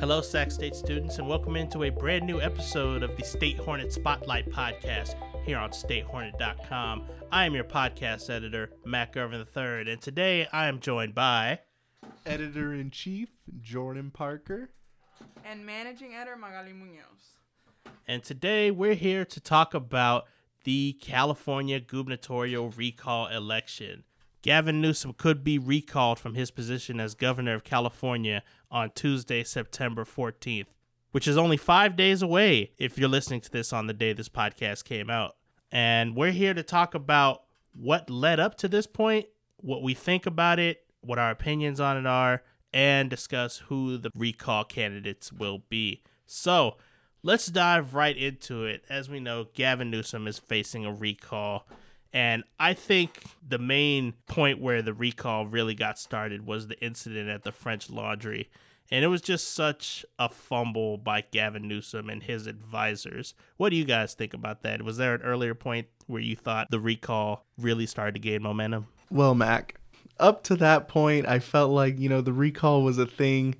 Hello, Sac State students, and welcome into a brand new episode of the State Hornet Spotlight podcast here on statehornet.com. I am your podcast editor, Matt Gervin III, and today I am joined by Editor in Chief Jordan Parker. and managing editor Magali Munoz. and today we're here to talk about the California gubernatorial recall election. Gavin Newsom could be recalled from his position as governor of California on Tuesday, September 14th, which is only five days away if you're listening to this on the day this podcast came out. And we're here to talk about what led up to this point, what we think about it, what our opinions on it are, and discuss who the recall candidates will be. So, let's dive right into it. As we know, Gavin Newsom is facing a recall. And I think the main point where the recall really got started was the incident at the French Laundry. And it was just such a fumble by Gavin Newsom and his advisors. What do you guys think about that? Was there an earlier point where you thought the recall really started to gain momentum? Well, Mac, up to that point, I felt like you know the recall was a thing.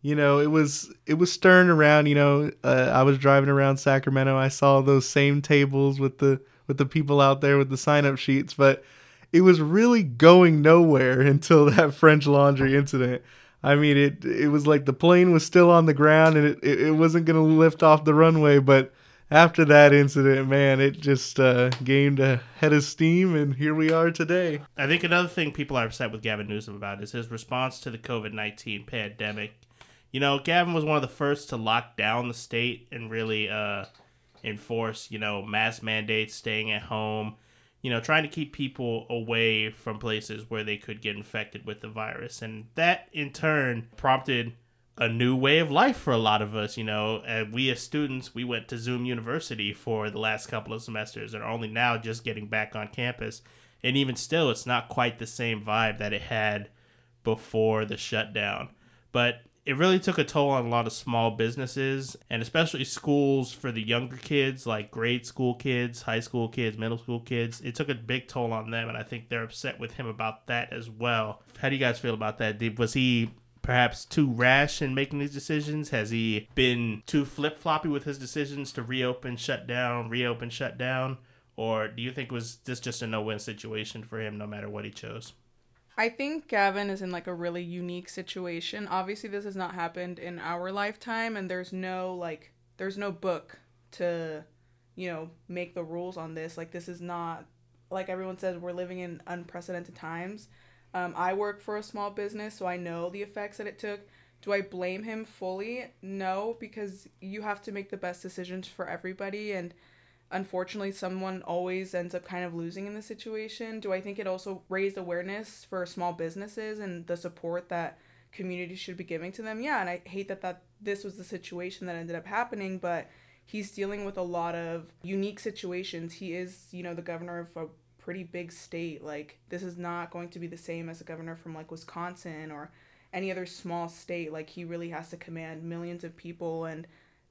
You know, it was it was stirring around. You know, uh, I was driving around Sacramento. I saw those same tables with the with the people out there with the sign up sheets, but it was really going nowhere until that French Laundry incident. I mean, it it was like the plane was still on the ground and it, it, wasn't going to lift off the runway. But after that incident, man, it just uh, gained a head of steam, and here we are today. I think another thing people are upset with Gavin Newsom about is his response to the COVID 19 pandemic. You know, Gavin was one of the first to lock down the state and really uh, enforce, you know, mask mandates, staying at home, you know, trying to keep people away from places where they could get infected with the virus. And that in turn prompted a new way of life for a lot of us. You know, and we as students, we went to Zoom University for the last couple of semesters and are only now just getting back on campus. And even still, it's not quite the same vibe that it had before the shutdown. But it really took a toll on a lot of small businesses and especially schools for the younger kids, like grade school kids, high school kids, middle school kids. It took a big toll on them, and I think they're upset with him about that as well. How do you guys feel about that? Did, was he perhaps too rash in making these decisions? Has he been too flip floppy with his decisions to reopen, shut down, reopen, shut down? Or do you think was this just a no win situation for him no matter what he chose? I think Gavin is in like a really unique situation. Obviously, this has not happened in our lifetime, and there's no like, there's no book to, you know, make the rules on this. Like, this is not, like everyone says, we're living in unprecedented times. Um, I work for a small business, so I know the effects that it took. Do I blame him fully? No, because you have to make the best decisions for everybody, and unfortunately someone always ends up kind of losing in the situation. Do i think it also raised awareness for small businesses and the support that community should be giving to them? Yeah and i hate that that this was the situation that ended up happening but he's dealing with a lot of unique situations. He is you know the governor of a pretty big state. Like this is not going to be the same as a governor from like wisconsin or any other small state. Like he really has to command millions of people and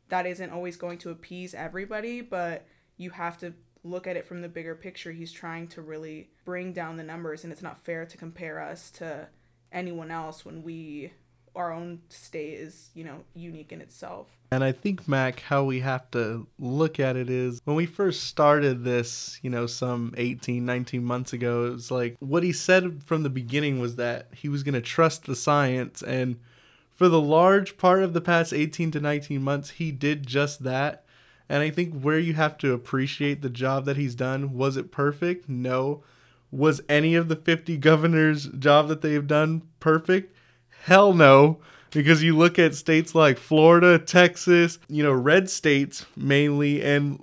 that isn't always going to appease everybody but you have to look at it from the bigger picture. He's trying to really bring down the numbers, and it's not fair to compare us to anyone else when we our own state is you know unique in itself. And I think Mac, how we have to look at it is when we first started this, you know, some 18, 19 months ago, it was like what he said from the beginning was that he was going to trust the science. And for the large part of the past 18 to 19 months, he did just that. And I think where you have to appreciate the job that he's done, was it perfect? No. Was any of the 50 governors' job that they've done perfect? Hell no. Because you look at states like Florida, Texas, you know, red states mainly, and,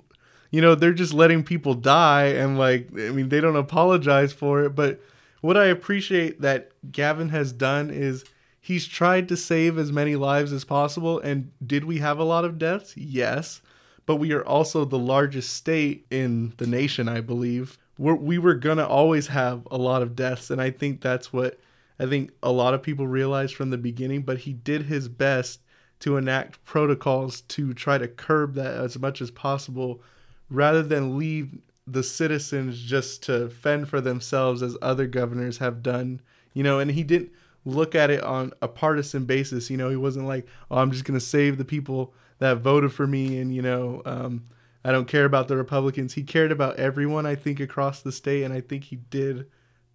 you know, they're just letting people die. And, like, I mean, they don't apologize for it. But what I appreciate that Gavin has done is he's tried to save as many lives as possible. And did we have a lot of deaths? Yes but we are also the largest state in the nation, I believe. We're, we were gonna always have a lot of deaths, and I think that's what I think a lot of people realized from the beginning. But he did his best to enact protocols to try to curb that as much as possible, rather than leave the citizens just to fend for themselves as other governors have done. You know, and he didn't look at it on a partisan basis. You know, he wasn't like, oh, I'm just gonna save the people that voted for me, and you know, um, I don't care about the Republicans. He cared about everyone, I think, across the state, and I think he did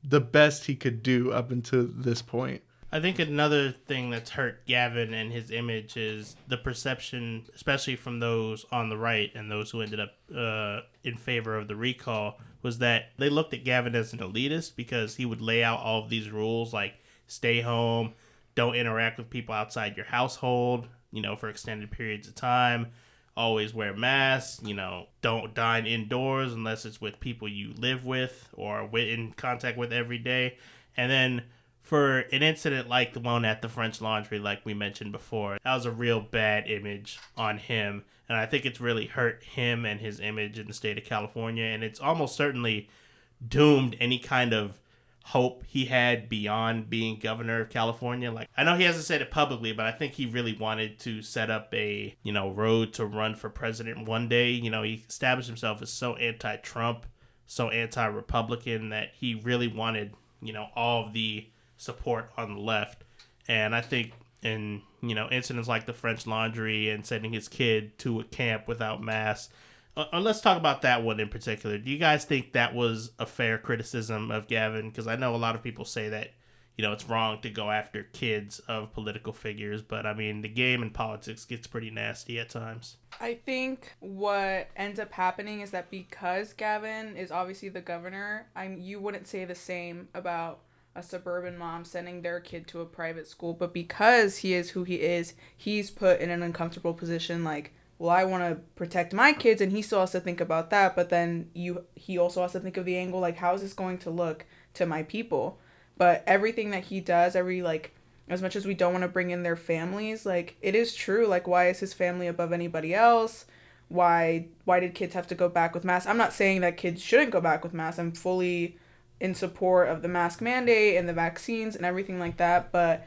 the best he could do up until this point. I think another thing that's hurt Gavin and his image is the perception, especially from those on the right and those who ended up uh, in favor of the recall, was that they looked at Gavin as an elitist because he would lay out all of these rules like stay home, don't interact with people outside your household, you know, for extended periods of time, always wear masks, you know, don't dine indoors unless it's with people you live with or in contact with every day. And then for an incident like the one at the French Laundry, like we mentioned before. That was a real bad image on him. And I think it's really hurt him and his image in the state of California. And it's almost certainly doomed any kind of hope he had beyond being governor of California. Like I know he hasn't said it publicly, but I think he really wanted to set up a, you know, road to run for president one day. You know, he established himself as so anti-Trump, so anti-Republican that he really wanted, you know, all of the support on the left. And I think in you know incidents like the French Laundry and sending his kid to a camp without masks. Uh, uh let's talk about that one in particular. Do you guys think that was a fair criticism of Gavin? Because I know a lot of people say that you know it's wrong to go after kids of political figures, but I mean the game in politics gets pretty nasty at times. I think what ends up happening is that because Gavin is obviously the governor, I'm you wouldn't say the same about a suburban mom sending their kid to a private school, but because he is who he is, he's put in an uncomfortable position like, well, I want to protect my kids and he still has to think about that, but then you he also has to think of the angle like how is this going to look to my people? But everything that he does, every like as much as we don't want to bring in their families, like it is true like why is his family above anybody else? Why why did kids have to go back with masks? I'm not saying that kids shouldn't go back with masks. I'm fully in support of the mask mandate and the vaccines and everything like that, but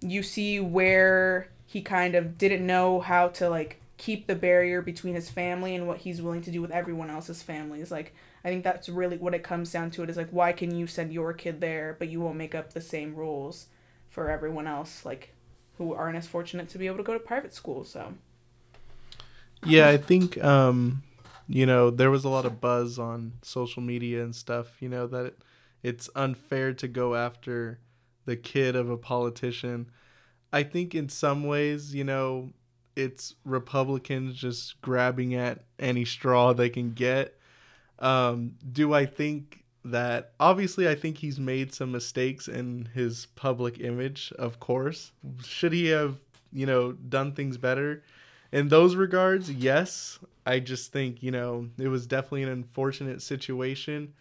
you see where he kind of didn't know how to like keep the barrier between his family and what he's willing to do with everyone else's families. Like I think that's really what it comes down to. It is like why can you send your kid there but you won't make up the same rules for everyone else like who aren't as fortunate to be able to go to private school. So Yeah, I think um you know, there was a lot of buzz on social media and stuff, you know, that it's unfair to go after the kid of a politician. I think in some ways, you know, it's Republicans just grabbing at any straw they can get. Um, do I think that obviously I think he's made some mistakes in his public image, of course. Should he have, you know, done things better? In those regards, yes. I just think, you know, it was definitely an unfortunate situation.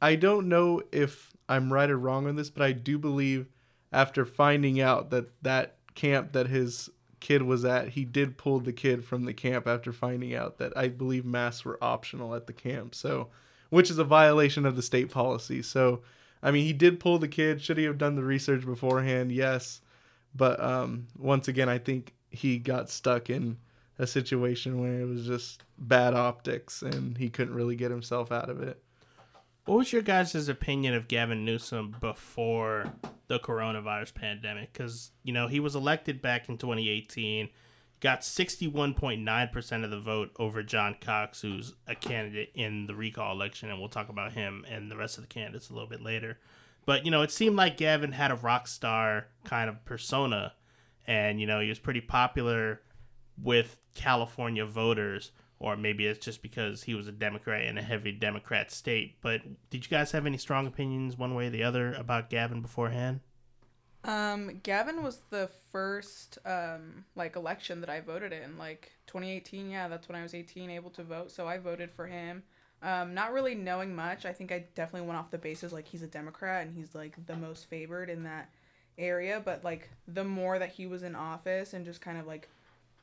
I don't know if I'm right or wrong on this, but I do believe after finding out that that camp that his kid was at, he did pull the kid from the camp after finding out that I believe masks were optional at the camp. So, which is a violation of the state policy. So, I mean, he did pull the kid. Should he have done the research beforehand? Yes. But um, once again, I think he got stuck in a situation where it was just bad optics and he couldn't really get himself out of it. What was your guys' opinion of Gavin Newsom before the coronavirus pandemic? Because, you know, he was elected back in 2018, got 61.9% of the vote over John Cox, who's a candidate in the recall election, and we'll talk about him and the rest of the candidates a little bit later. But, you know, it seemed like Gavin had a rock star kind of persona, and, you know, he was pretty popular with California voters, or maybe it's just because he was a Democrat in a heavy Democrat state. But did you guys have any strong opinions one way or the other about Gavin beforehand? Um, Gavin was the first um like election that I voted in, like 2018. Yeah, that's when I was 18, able to vote. So I voted for him. Um, not really knowing much. I think I definitely went off the basis like he's a Democrat and he's like the most favored in that area. But like the more that he was in office and just kind of like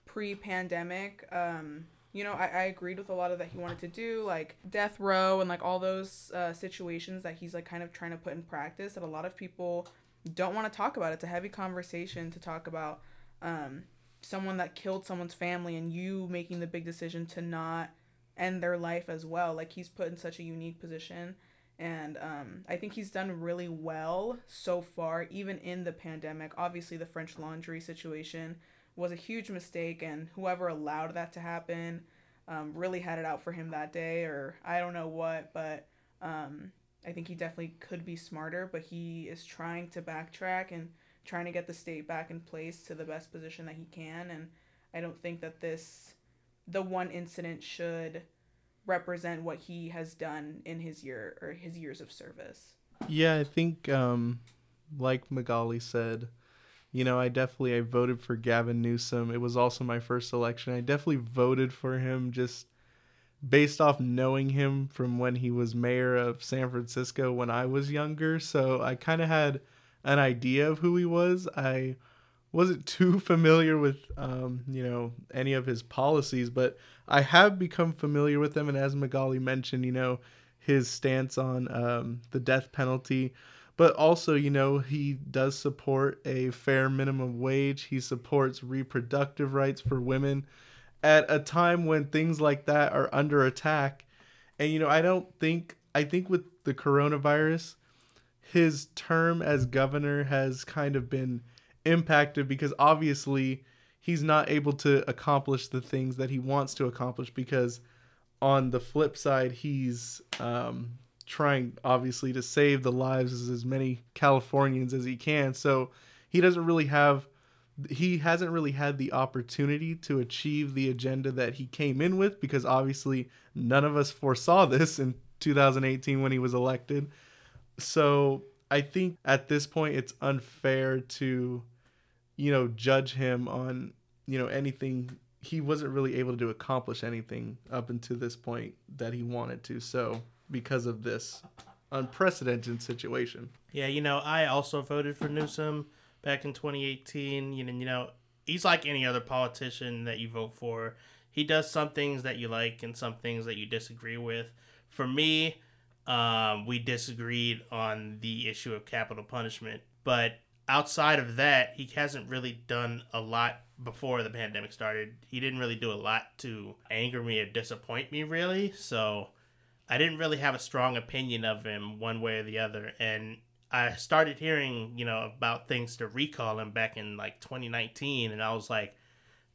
pre-pandemic, um, you know, I, I agreed with a lot of that he wanted to do, like death row and like all those uh, situations that he's like kind of trying to put in practice that a lot of people don't want to talk about. It's a heavy conversation to talk about um, someone that killed someone's family and you making the big decision to not end their life as well. Like he's put in such a unique position. And um, I think he's done really well so far, even in the pandemic. Obviously, the French Laundry situation was a huge mistake, and whoever allowed that to happen um, really had it out for him that day, or I don't know what, but um, I think he definitely could be smarter, but he is trying to backtrack and trying to get the state back in place to the best position that he can. And I don't think that this, the one incident, should represent what he has done in his year or his years of service. Yeah, I think um, like Magali said, you know, I definitely I voted for Gavin Newsom. It was also my first election. I definitely voted for him just based off knowing him from when he was mayor of San Francisco when I was younger. So I kind of had an idea of who he was. I wasn't too familiar with, um, you know, any of his policies, but I have become familiar with them. And as Magali mentioned, you know, his stance on um, the death penalty but also you know he does support a fair minimum wage. He supports reproductive rights for women at a time when things like that are under attack. And you know i don't think i think with the coronavirus his term as governor has kind of been impacted because obviously he's not able to accomplish the things that he wants to accomplish because on the flip side he's um, trying obviously to save the lives of as many Californians as he can. So he doesn't really have he hasn't really had the opportunity to achieve the agenda that he came in with because obviously none of us foresaw this in 2018 when he was elected. So I think at this point it's unfair to you know judge him on you know anything he wasn't really able to accomplish anything up until this point that he wanted to. So because of this unprecedented situation. Yeah, you know, I also voted for Newsom back in 2018. You know, you know, he's like any other politician that you vote for. He does some things that you like and some things that you disagree with. For me, um, we disagreed on the issue of capital punishment, but outside of that, he hasn't really done a lot before the pandemic started. He didn't really do a lot to anger me or disappoint me, really. So I didn't really have a strong opinion of him one way or the other. And I started hearing, you know, about things to recall him back in like 2019. And I was like,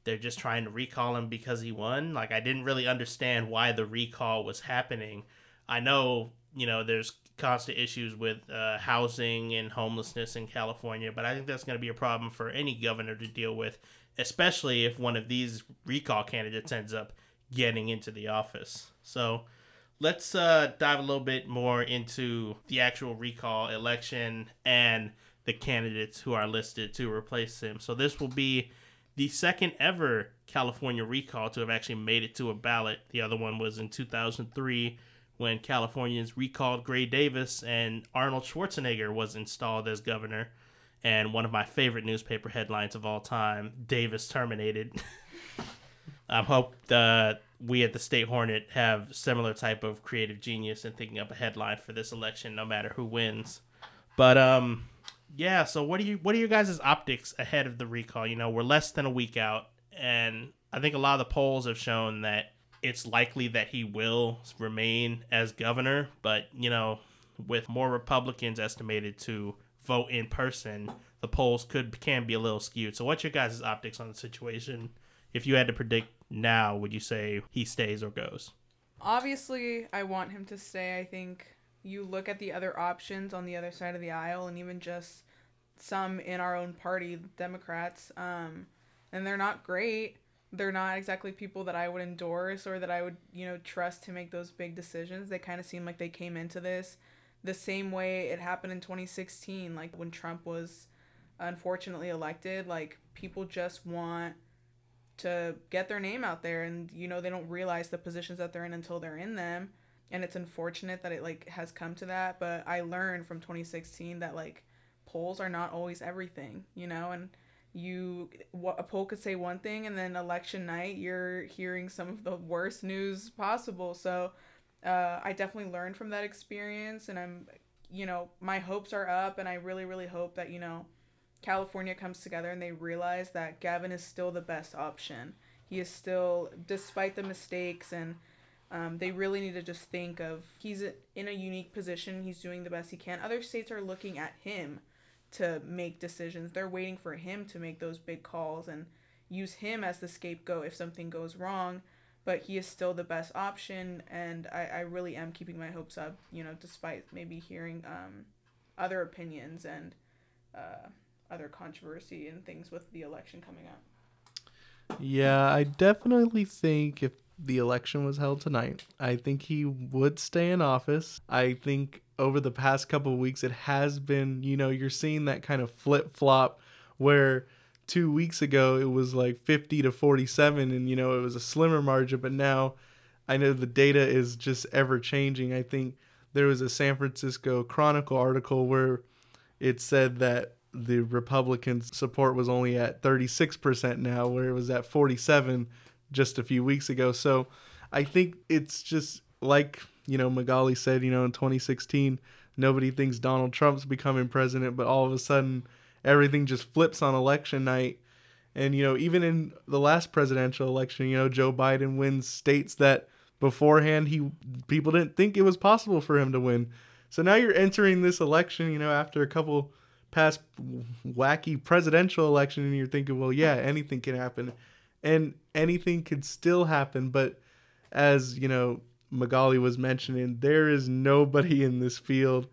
they're just trying to recall him because he won. Like, I didn't really understand why the recall was happening. I know, you know, there's constant issues with uh, housing and homelessness in California, but I think that's going to be a problem for any governor to deal with, especially if one of these recall candidates ends up getting into the office. So, let's uh, dive a little bit more into the actual recall election and the candidates who are listed to replace him. So this will be the second ever California recall to have actually made it to a ballot. The other one was in 2003 when Californians recalled Gray Davis and Arnold Schwarzenegger was installed as governor. And one of my favorite newspaper headlines of all time Davis terminated. I hope the we at the State Hornet have similar type of creative genius in thinking up a headline for this election, no matter who wins. But um, yeah. So what do you what are your guys' optics ahead of the recall? You know, we're less than a week out, and I think a lot of the polls have shown that it's likely that he will remain as governor. But you know, with more Republicans estimated to vote in person, the polls could can be a little skewed. So what's your guys' optics on the situation? If you had to predict now, would you say he stays or goes? Obviously, I want him to stay. I think you look at the other options on the other side of the aisle, and even just some in our own party, Democrats, um, and they're not great. They're not exactly people that I would endorse or that I would, you know, trust to make those big decisions. They kind of seem like they came into this the same way it happened in 2016, like when Trump was unfortunately elected. Like, people just want to get their name out there and you know they don't realize the positions that they're in until they're in them and it's unfortunate that it like has come to that but i learned from 2016 that like polls are not always everything you know and you a poll could say one thing and then election night you're hearing some of the worst news possible so uh, i definitely learned from that experience and i'm you know my hopes are up and i really really hope that you know California comes together and they realize that Gavin is still the best option. He is still, despite the mistakes and Um, they really need to just think of he's in a unique position. He's doing the best he can. Other states are looking at him to make decisions. They're waiting for him to make those big calls and use him as the scapegoat if something goes wrong. But he is still the best option, and I, I really am keeping my hopes up, you know, despite maybe hearing um, other opinions and uh, other controversy and things with the election coming up. Yeah, I definitely think if the election was held tonight, I think he would stay in office. I think over the past couple weeks, it has been, you know, you're seeing that kind of flip flop where two weeks ago it was like 50 to 47 and, you know, it was a slimmer margin, but now I know the data is just ever changing. I think there was a San Francisco Chronicle article where it said that the Republicans' support was only at 36% now, where it was at 47 just a few weeks ago. So I think it's just like, you know, Magali said, you know, in 2016, nobody thinks Donald Trump's becoming president, but all of a sudden everything just flips on election night. And, you know, even in the last presidential election, you know, Joe Biden wins states that beforehand he people didn't think it was possible for him to win. So now you're entering this election, you know, after a couple past wacky presidential election and you're thinking, well, yeah, anything can happen and anything could still happen. But as you know, Magali was mentioning, there is nobody in this field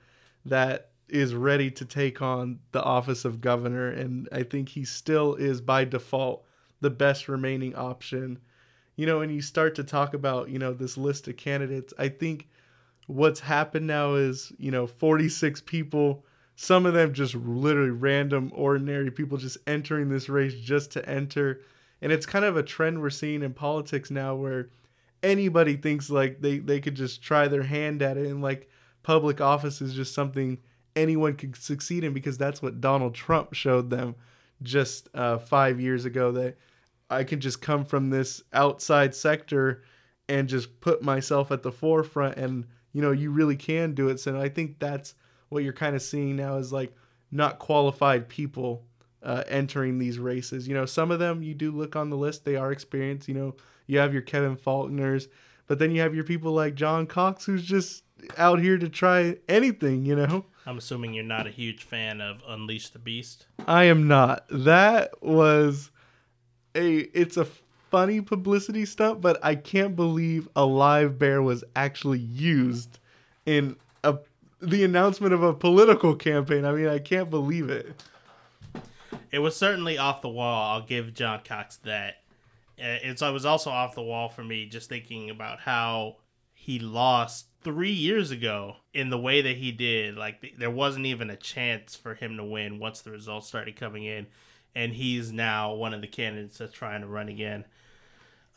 that is ready to take on the office of governor, and I think he still is by default the best remaining option. You know, and you start to talk about you know this list of candidates. I think what's happened now is you know 46 people some of them just literally random ordinary people just entering this race just to enter. And it's kind of a trend we're seeing in politics now where anybody thinks like they, they could just try their hand at it and like public office is just something anyone could succeed in because that's what Donald Trump showed them just uh, five years ago that I can just come from this outside sector and just put myself at the forefront and you know you really can do it. So I think that's what you're kind of seeing now is like not qualified people uh, entering these races. You know, some of them you do look on the list, they are experienced. You know, you have your Kevin Faulconers, but then you have your people like John Cox, who's just out here to try anything. You know. I'm assuming you're not a huge fan of Unleash the Beast. I am not. That was a. It's a funny publicity stunt, but I can't believe a live bear was actually used in a the announcement of a political campaign. I mean, I can't believe it it was certainly off the wall. I'll give John Cox that. Uh, it's it was also off the wall for me just thinking about how he lost three years ago in the way that he did. Like there wasn't even a chance for him to win once the results started coming in, and he's now one of the candidates that's trying to run again.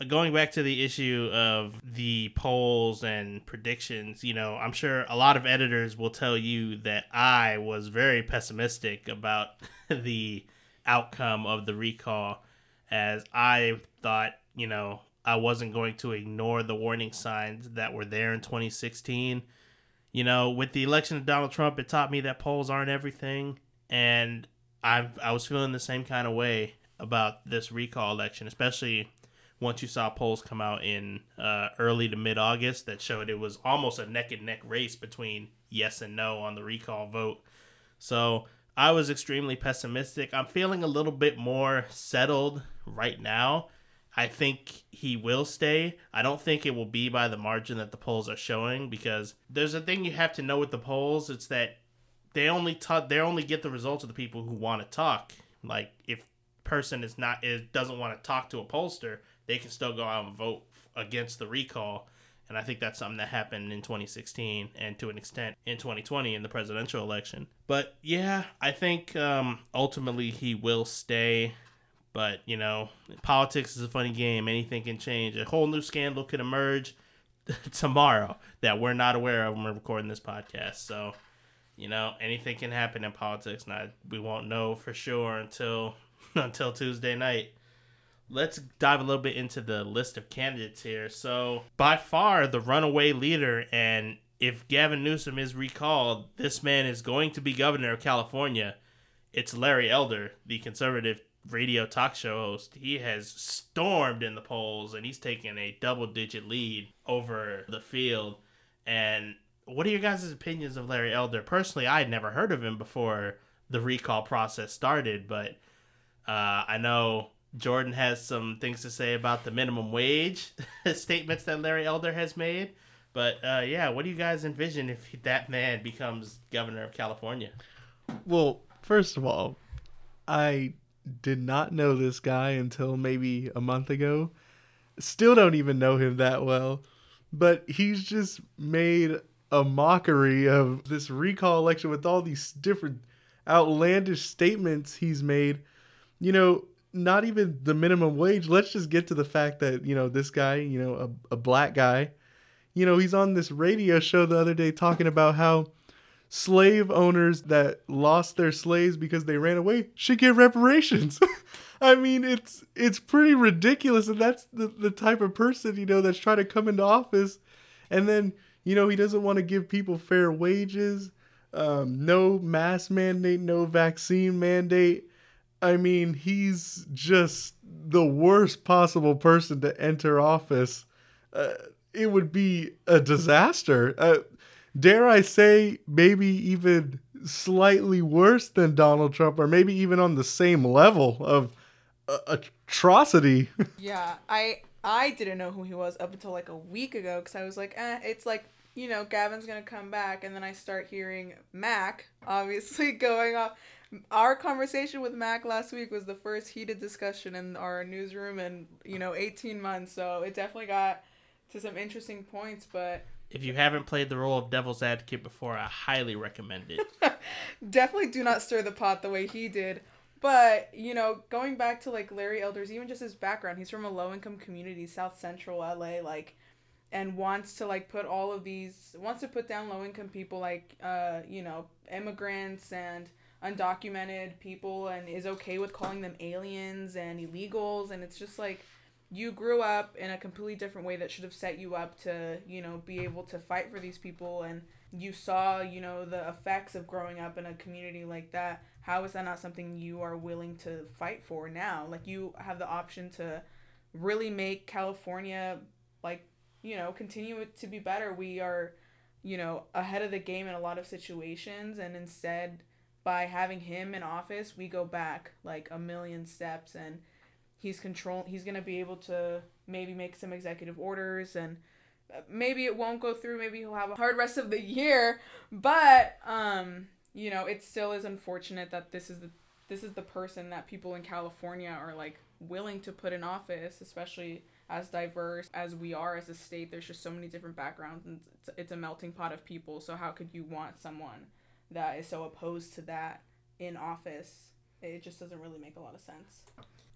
Going back to the issue of the polls and predictions, you know, I'm sure a lot of editors will tell you that I was very pessimistic about the outcome of the recall as I thought, you know, I wasn't going to ignore the warning signs that were there in 2016. You know, with the election of Donald Trump, it taught me that polls aren't everything, and I I was feeling the same kind of way about this recall election, especially once you saw polls come out in uh, early to mid August that showed it was almost a neck and neck race between yes and no on the recall vote. So I was extremely pessimistic. I'm feeling a little bit more settled right now. I think he will stay. I don't think it will be by the margin that the polls are showing because there's a thing you have to know with the polls. It's that they only talk, they only get the results of the people who want to talk. Like if person is not is doesn't want to talk to a pollster, they can still go out and vote against the recall. And I think that's something that happened in 2016 and to an extent in 2020 in the presidential election. But yeah, I think um, ultimately he will stay. But, you know, politics is a funny game. Anything can change. A whole new scandal could emerge tomorrow that we're not aware of when we're recording this podcast. So, you know, anything can happen in politics. Not we won't know for sure until until Tuesday night let's dive a little bit into the list of candidates here. So, by far the runaway leader, and if Gavin Newsom is recalled, this man is going to be governor of California. It's Larry Elder, the conservative radio talk show host, he has stormed in the polls and he's taken a double digit lead over the field. And what are your guys' opinions of Larry Elder? Personally, I had never heard of him before the recall process started, but uh, I know Jordan has some things to say about the minimum wage statements that Larry Elder has made. But uh, yeah, what do you guys envision if that man becomes governor of California? Well, first of all, I did not know this guy until maybe a month ago. Still don't even know him that well, but he's just made a mockery of this recall election with all these different outlandish statements he's made. You know, not even the minimum wage. Let's just get to the fact that, you know, this guy, you know, a, a black guy, you know, he's on this radio show the other day talking about how slave owners that lost their slaves because they ran away should get reparations. I mean, it's it's pretty ridiculous, and that's the, the type of person you know that's trying to come into office, and then you know he doesn't want to give people fair wages, um, no mask mandate, no vaccine mandate. I mean, he's just the worst possible person to enter office. Uh, it would be a disaster. Uh, dare I say, maybe even slightly worse than Donald Trump, or maybe even on the same level of uh, atrocity. yeah, I I didn't know who he was up until like a week ago because I was like, eh, it's like you know Gavin's gonna come back, and then I start hearing Mac obviously going off. Our conversation with Mac last week was the first heated discussion in our newsroom in you know 18 months, so it definitely got to some interesting points, but if you haven't played the role of devil's advocate before, I highly recommend it. Definitely do not stir the pot the way he did. But, you know, going back to like Larry Elder's, even just his background, he's from a low income community, South Central LA, like, and wants to like put all of these, wants to put down low income people like, uh, you know, immigrants and undocumented people and is okay with calling them aliens and illegals. And it's just like, you grew up in a completely different way that should have set you up to, you know, be able to fight for these people and you saw, you know, the effects of growing up in a community like that. How is that not something you are willing to fight for now? Like you have the option to really make California like, you know, continue to be better. We are, you know, ahead of the game in a lot of situations and instead by having him in office, we go back like a million steps and he's control he's going to be able to maybe make some executive orders and uh, maybe it won't go through maybe he'll have a hard rest of the year but um you know it still is unfortunate that this is the this is the person that people in California are like willing to put in office especially as diverse as we are as a state. There's just so many different backgrounds and it's, it's a melting pot of people. So how could you want someone that is so opposed to that in office it just doesn't really make a lot of sense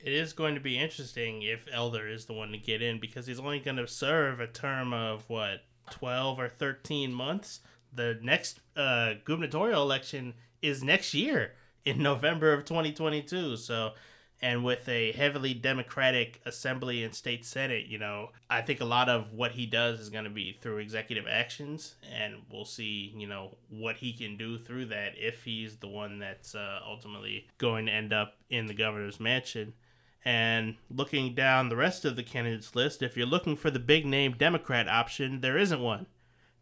it is going to be interesting if Elder is the one to get in because he's only going to serve a term of what 12 or 13 months. The next uh, gubernatorial election is next year in November of 2022. So, and with a heavily Democratic Assembly and State Senate, you know, I think a lot of what he does is going to be through executive actions, and we'll see, you know, what he can do through that if he's the one that's uh, ultimately going to end up in the governor's mansion. And looking down the rest of the candidates list, if you're looking for the big name Democrat option, there isn't one.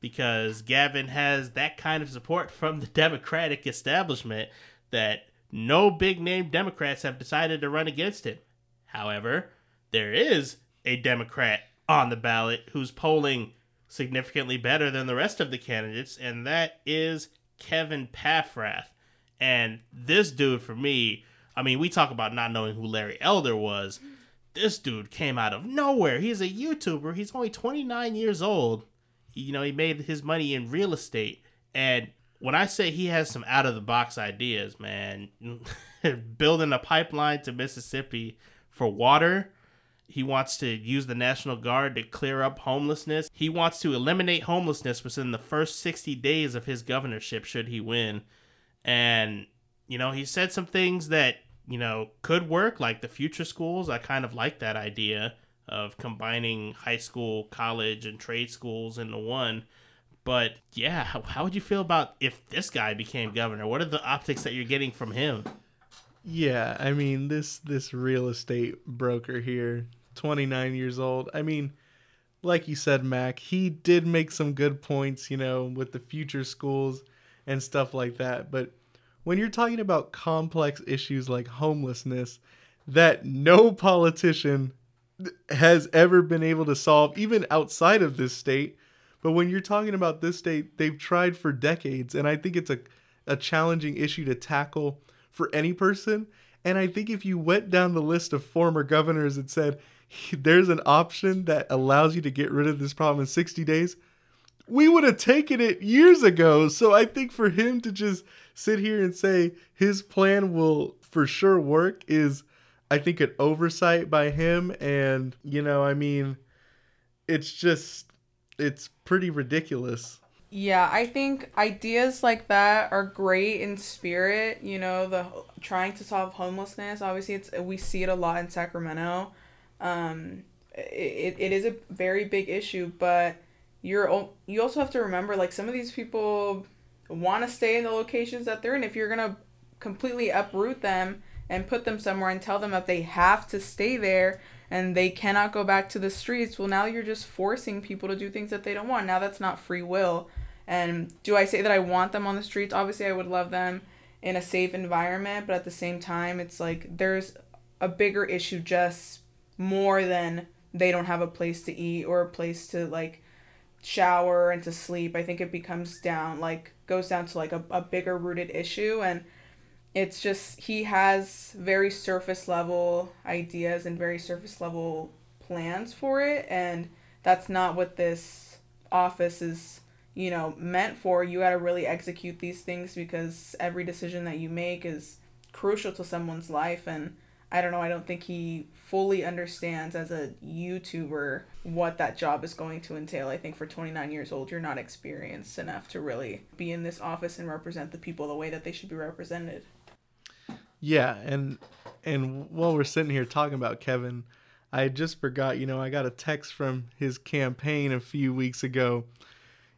Because Gavin has that kind of support from the Democratic establishment that no big name Democrats have decided to run against him. However, there is a Democrat on the ballot who's polling significantly better than the rest of the candidates, and that is Kevin Paffrath. And this dude, for me, I mean, we talk about not knowing who Larry Elder was. This dude came out of nowhere. He's a YouTuber. He's only 29 years old. You know, he made his money in real estate. And when I say he has some out of the box ideas, man, building a pipeline to Mississippi for water, he wants to use the National Guard to clear up homelessness. He wants to eliminate homelessness within the first 60 days of his governorship, should he win. And you know, he said some things that, you know, could work, like the future schools. I kind of like that idea of combining high school, college, and trade schools into one. But yeah, how, how would you feel about if this guy became governor? What are the optics that you're getting from him? Yeah, I mean this this real estate broker here, 29 years old. I mean, like you said, Mac, he did make some good points, you know, with the future schools and stuff like that. But when you're talking about complex issues like homelessness that no politician has ever been able to solve, even outside of this state, but when you're talking about this state, they've tried for decades, and I think it's a a challenging issue to tackle for any person. And I think if you went down the list of former governors and said, there's an option that allows you to get rid of this problem in 60 days, we would have taken it years ago. So I think for him to just sit here and say his plan will for sure work is, I think, an oversight by him. And, you know, I mean, it's just, it's pretty ridiculous. Yeah, I think ideas like that are great in spirit. You know, the trying to solve homelessness. Obviously, it's we see it a lot in Sacramento. Um, it, it is a very big issue, but you're you also have to remember like some of these people want to stay in the locations that they're in. If you're gonna completely uproot them and put them somewhere and tell them that they have to stay there and they cannot go back to the streets, well, now you're just forcing people to do things that they don't want. Now that's not free will and do I say that I want them on the streets? Obviously, I would love them in a safe environment, but at the same time, it's like there's a bigger issue just more than they don't have a place to eat or a place to like shower and to sleep. I think it becomes down like goes down to like a, a bigger rooted issue and it's just he has very surface level ideas and very surface level plans for it and that's not what this office is you know, meant for, you got to really execute these things because every decision that you make is crucial to someone's life. And I don't know, I don't think he fully understands as a YouTuber what that job is going to entail. I think for 29 years old, you're not experienced enough to really be in this office and represent the people the way that they should be represented. Yeah, and and while we're sitting here talking about Kevin, I just forgot, you know, I got a text from his campaign a few weeks ago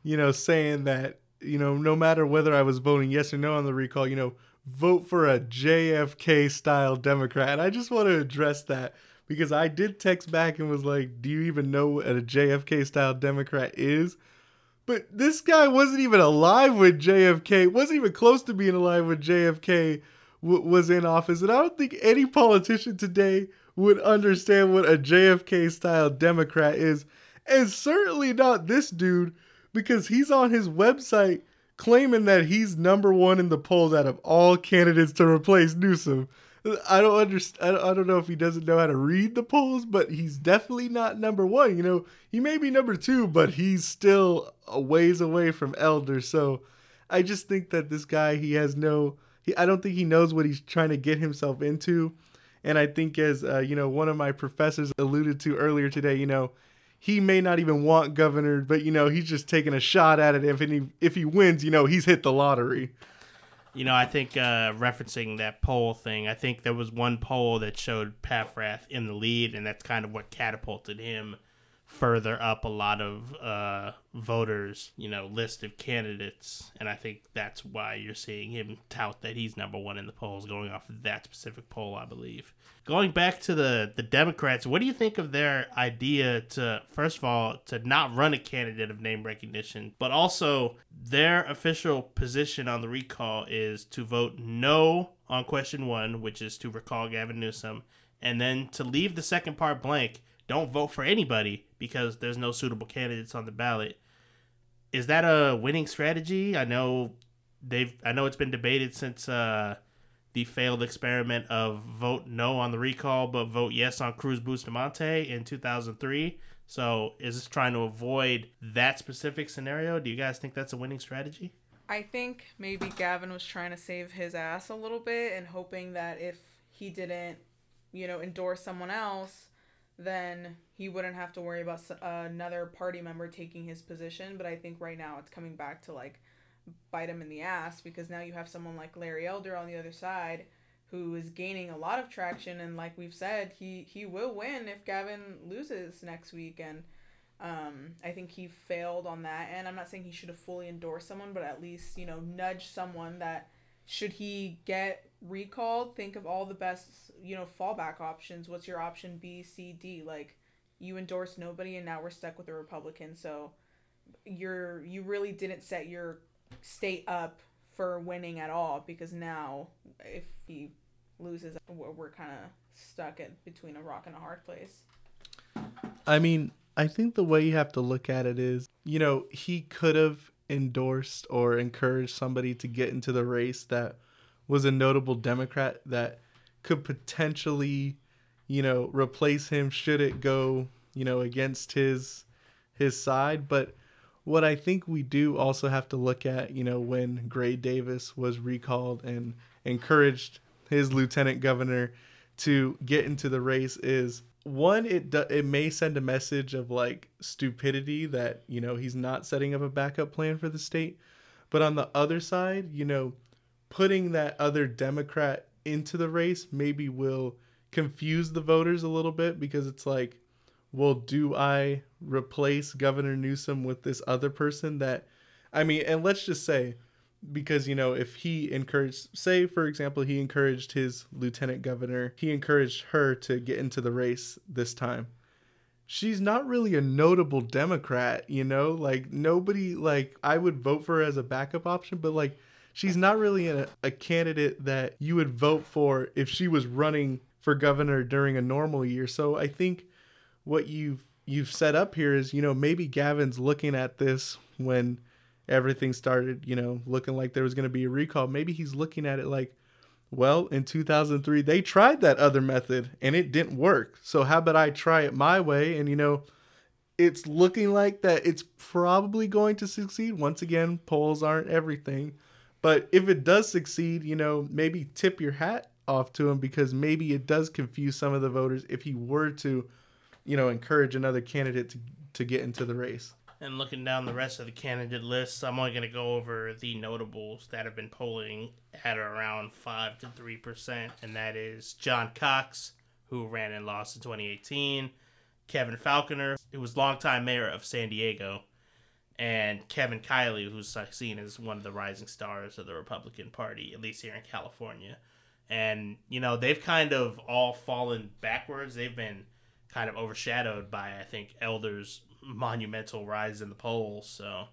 you know, saying that, you know, no matter whether I was voting yes or no on the recall, you know, vote for a JFK style Democrat. And I just want to address that because I did text back and was like, do you even know what a JFK style Democrat is? But this guy wasn't even alive with JFK, wasn't even close to being alive with JFK w- was in office. And I don't think any politician today would understand what a JFK style Democrat is. And certainly not this dude because he's on his website claiming that he's number one in the polls out of all candidates to replace Newsom. I don't understand. I don't know if he doesn't know how to read the polls, but he's definitely not number one. You know, he may be number two, but he's still a ways away from Elder. So I just think that this guy, he has no. He, I don't think he knows what he's trying to get himself into. And I think, as uh, you know, one of my professors alluded to earlier today, you know, he may not even want governor, but you know he's just taking a shot at it. If he if he wins, you know he's hit the lottery. You know, I think uh, referencing that poll thing, I think there was one poll that showed Paffrath in the lead, and that's kind of what catapulted him further up a lot of uh, voters, you know, list of candidates, and I think that's why you're seeing him tout that he's number one in the polls, going off of that specific poll, I believe. Going back to the the Democrats, what do you think of their idea to first of all to not run a candidate of name recognition, but also their official position on the recall is to vote no on question 1, which is to recall Gavin Newsom, and then to leave the second part blank, don't vote for anybody because there's no suitable candidates on the ballot. Is that a winning strategy? I know they've I know it's been debated since uh the failed experiment of vote no on the recall but vote yes on Cruz Bustamante in 2003. So is this trying to avoid that specific scenario? Do you guys think that's a winning strategy? I think maybe Gavin was trying to save his ass a little bit and hoping that if he didn't, you know, endorse someone else, then he wouldn't have to worry about another party member taking his position. But I think right now it's coming back to like bite him in the ass because now you have someone like Larry Elder on the other side who is gaining a lot of traction. And like we've said he he will win if Gavin loses next week. And um, I think he failed on that. And I'm not saying he should have fully endorsed someone but at least you know nudge someone that should he get recalled, think of all the best, you know, fallback options. What's your option B, C, D? Like you endorse nobody and now we're stuck with a Republican. So you're you really didn't set your state up for winning at all because now if he loses we're, kind of stuck at between a rock and a hard place. I mean, I think the way you have to look at it is, you know, he could have endorsed or encouraged somebody to get into the race that was a notable Democrat that could potentially, you know, replace him should it go, you know, against his his side. But what I think we do also have to look at, you know, when Gray Davis was recalled and encouraged his lieutenant governor to get into the race is one it it may send a message of like stupidity that you know he's not setting up a backup plan for the state. But on the other side you know putting that other democrat into the race maybe will confuse the voters a little bit because it's like well do i replace governor newsom with this other person that i mean and let's just say because you know if he encouraged say for example he encouraged his lieutenant governor he encouraged her to get into the race this time. She's not really a notable democrat you know? Like nobody like i would vote for her as a backup option but like she's not really a, a candidate that you would vote for if she was running for governor during a normal year. So i think what you've you've set up here is you know maybe gavin's looking at this when everything started, you know, looking like there was going to be a recall. Maybe he's looking at it like, well, in 2003, they tried that other method and it didn't work. So how about I try it my way? And, you know, it's looking like that it's probably going to succeed. Once again, polls aren't everything. But if it does succeed, you know, maybe tip your hat off to him because maybe it does confuse some of the voters if he were to, you know, encourage another candidate to, to get into the race. And looking down the rest of the candidate list, I'm only going to go over the notables that have been polling at around 5 to 3%, and that is John Cox, who ran and lost in 2018, Kevin Faulconer, who was longtime mayor of San Diego, and Kevin Kiley, who's seen as one of the rising stars of the Republican Party, at least here in California. And, you know, they've kind of all fallen backwards. They've been kind of overshadowed by, I think, Elder's monumental rise in the polls. So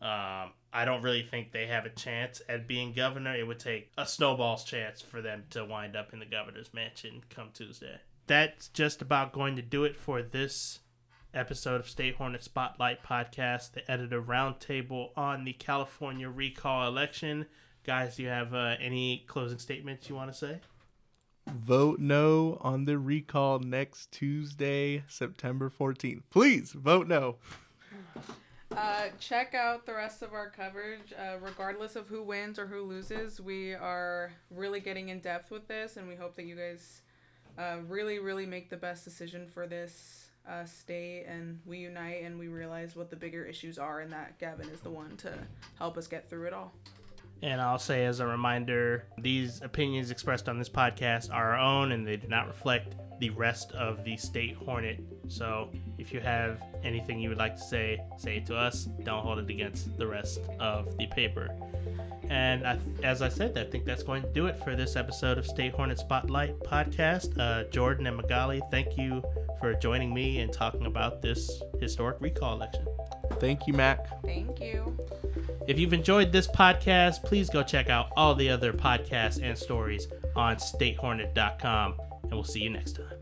um, I don't really think they have a chance at being governor. It would take a snowball's chance for them to wind up in the governor's mansion come Tuesday. That's just about going to do it for this episode of State Hornet Spotlight Podcast, the editor roundtable on the California recall election. Guys, do you have uh, any closing statements you want to say? Vote no on the recall next Tuesday, September 14th. Please vote no. Uh, check out the rest of our coverage. Uh, regardless of who wins or who loses, we are really getting in depth with this, and we hope that you guys uh, really, really make the best decision for this uh, state, and we unite and we realize what the bigger issues are, and that Gavin is the one to help us get through it all. And I'll say as a reminder, these opinions expressed on this podcast are our own and they do not reflect the rest of the State Hornet. So if you have anything you would like to say, say it to us. Don't hold it against the rest of the paper. And I, as I said, I think that's going to do it for this episode of State Hornet Spotlight podcast. Uh, Jordan and Magali, thank you for joining me and talking about this historic recall election. Thank you, Mac. Thank you. If you've enjoyed this podcast, please go check out all the other podcasts and stories on statehornet.com, and we'll see you next time.